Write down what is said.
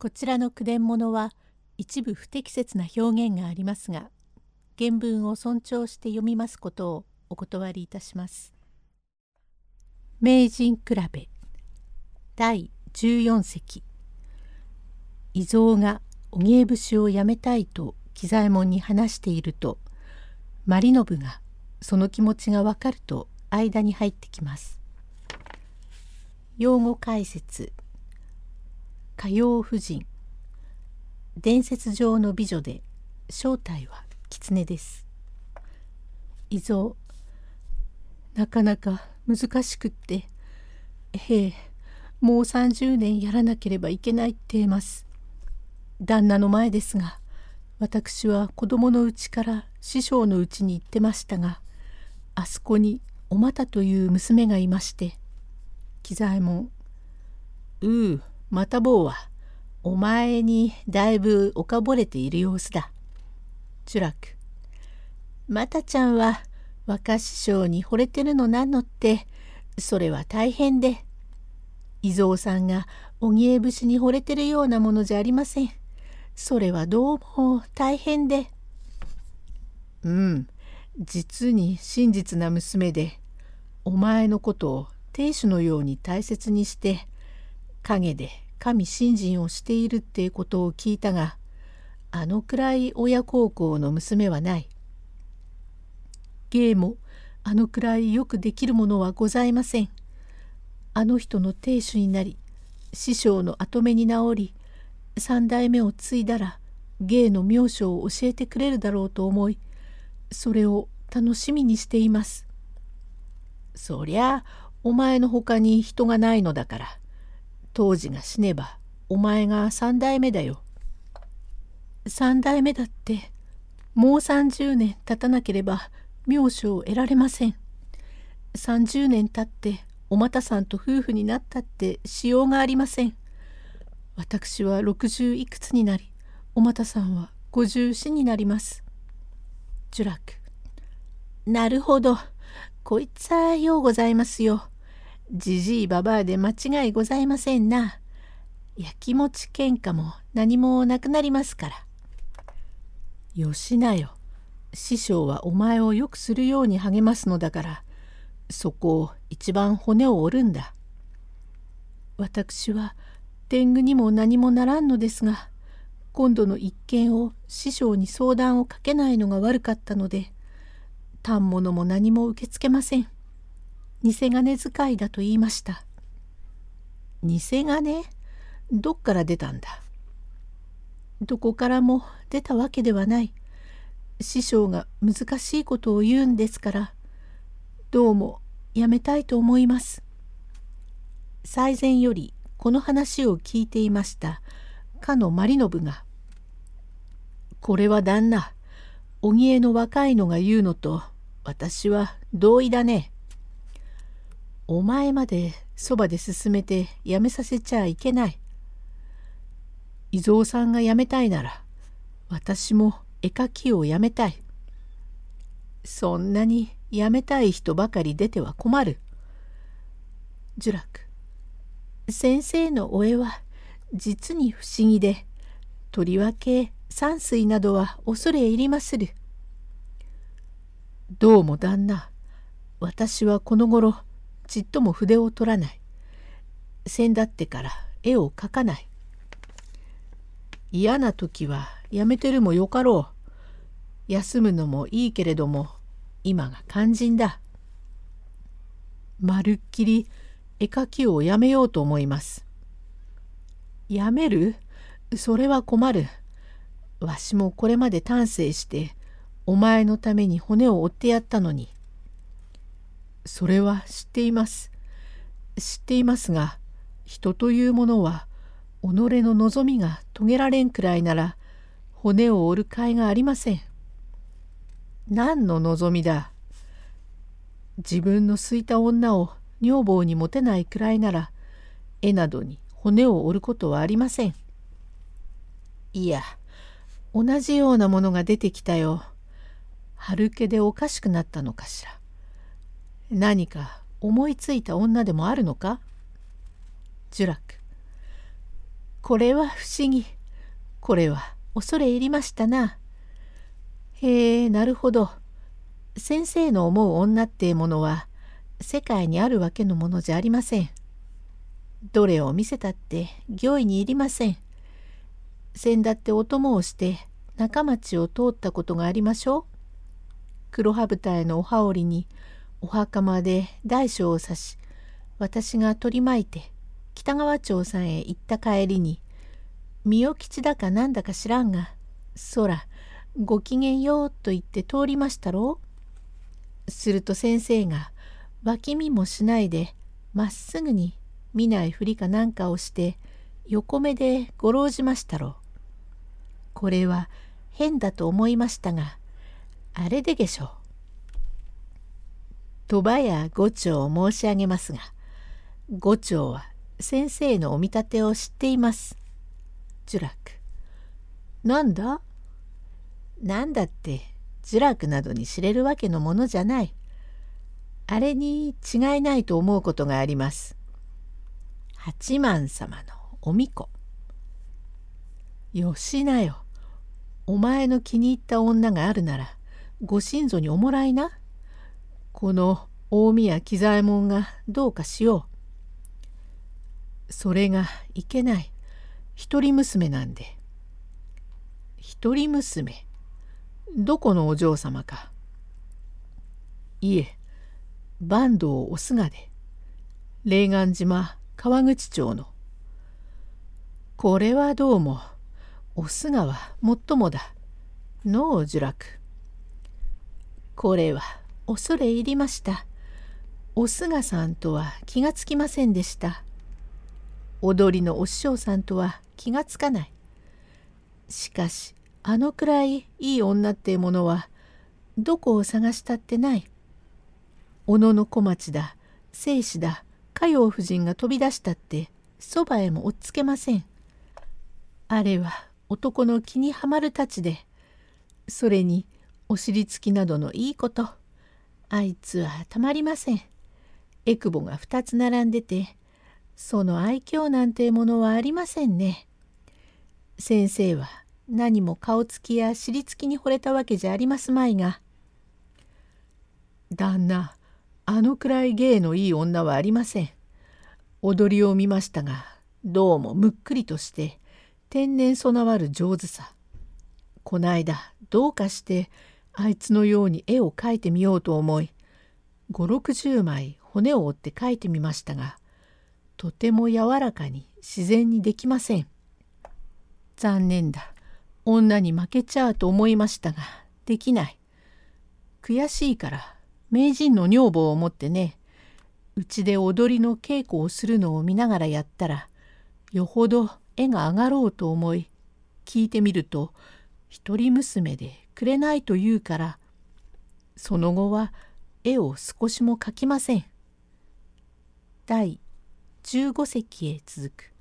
こちらの句伝物は一部不適切な表現がありますが原文を尊重して読みますことをお断りいたします。名人比べ第14席伊蔵が荻江節をやめたいと喜左衛門に話しているとマリノブがその気持ちがわかると間に入ってきます。用語解説火曜夫人。伝説上の美女で正体は狐です。伊蔵なかなか難しくってへえもう30年やらなければいけないって言えます。旦那の前ですが私は子供のうちから師匠のうちに行ってましたがあそこにお股という娘がいまして喜左衛門ううまた坊はお前にだいぶおかぼれている様子だ。チュラク。またちゃんは若師匠に惚れてるのなのってそれは大変で。伊蔵さんが荻江節に惚れてるようなものじゃありません。それはどうも大変で。うん、実に真実な娘で、お前のことを亭主のように大切にして、陰で神信心をしているってことを聞いたがあのくらい親孝行の娘はない。芸もあのくらいよくできるものはございません。あの人の亭主になり師匠の跡目に直り三代目を継いだら芸の妙所を教えてくれるだろうと思いそれを楽しみにしています。そりゃあお前のほかに人がないのだから当時が死ねばお前が三代目だよ。三代目だってもう30年経たなければ妙所を得られません。30年経ってお又さんと夫婦になったってしようがありません。私は60いくつになりお又さんは54になります。呪楽なるほどこいつはようございますよ。じじいばばあで間違いございませんな。やきもち喧嘩も何もなくなりますから。よしなよ。師匠はお前をよくするように励ますのだから、そこを一番骨を折るんだ。私は天狗にも何もならんのですが、今度の一件を師匠に相談をかけないのが悪かったので、反物も何も受け付けません。偽金使いだと言いました。偽金？どっから出たんだ？どこからも出たわけではない。師匠が難しいことを言うんですから、どうもやめたいと思います。最前よりこの話を聞いていましたかのマリノブが、これは旦那、荻江の若いのが言うのと、私は同意だね。お前までそばで進めてやめさせちゃいけない。伊蔵さんが辞めたいなら私も絵描きをやめたい。そんなに辞めたい人ばかり出ては困る。呪楽先生のお絵は実に不思議でとりわけ山水などは恐れ入りまする。どうも旦那私はこの頃ちっとも筆を取らない。先だってから絵を描かない。嫌な時はやめてるもよかろう。休むのもいいけれども今が肝心だ。まるっきり絵描きをやめようと思います。やめる？それは困る。わしもこれまで丹精してお前のために骨を折ってやったのにそれは知っています。知っていますが人というものは己の望みが遂げられんくらいなら骨を折る甲斐がありません。何の望みだ？自分のすいた女を女房に持てないくらいなら絵などに骨を折ることはありません。いや同じようなものが出てきたよ。春気でおかしくなったのかしら。何か思いついた女でもあるのか？呪楽これは不思議。これは恐れ入りましたな。へえ、なるほど。先生の思う女ってものは世界にあるわけのものじゃありません。どれを見せたって御意にいりません。先だってお供をして中町を通ったことがありましょう。黒羽舞台のお羽織にお袴で大小を刺し私が取り巻いて北川町さんへ行った帰りに三代吉だかなんだか知らんがそらごきげんようと言って通りましたろうすると先生が脇見もしないでまっすぐに見ないふりかなんかをして横目でごろうじましたろう。これは変だと思いましたがあれでげしょう。鳥羽や五丁を申し上げますが五丁は先生のお見立てを知っています。呪楽。なんだ？なんだって呪楽などに知れるわけのものじゃない。あれに違いないと思うことがあります。八幡様のおみこ。よしなよ。お前の気に入った女があるならご親族におもらいな。この大宮喜左衛門がどうかしよう。それがいけない。一人娘なんで。一人娘。どこのお嬢様か。いえ、坂東お菅で。霊岩島川口町の。これはどうも、お菅はもっともだ。のう呪楽。これは恐れ入りました。お菅さんとは気がつきませんでした。踊りのお師匠さんとは気がつかない。しかし、あのくらいいい女ってものは、どこを探したってない。小野の小町だ、生死だ、嘉陽夫人が飛び出したってそばへも追っつけません。あれは男の気にはまるたちでそれにお尻つきなどのいいことあいつはたまりません。えくぼが2つ並んでてその愛嬌なんてものはありませんね。先生は何も顔つきや尻つきに惚れたわけじゃありますまいが。旦那あのくらい芸のいい女はありません。踊りを見ましたがどうもむっくりとして天然備わる上手さ。こないだどうかしてあいつのように絵を描いてみようと思い560枚骨を折って描いてみましたがとても柔らかに自然にできません。残念だ女に負けちゃうと思いましたができない。悔しいから名人の女房を持ってねうちで踊りの稽古をするのを見ながらやったらよほど絵が上がろうと思い聞いてみると一人娘でくれないと言うからその後は絵を少しも描きません。第15席へ続く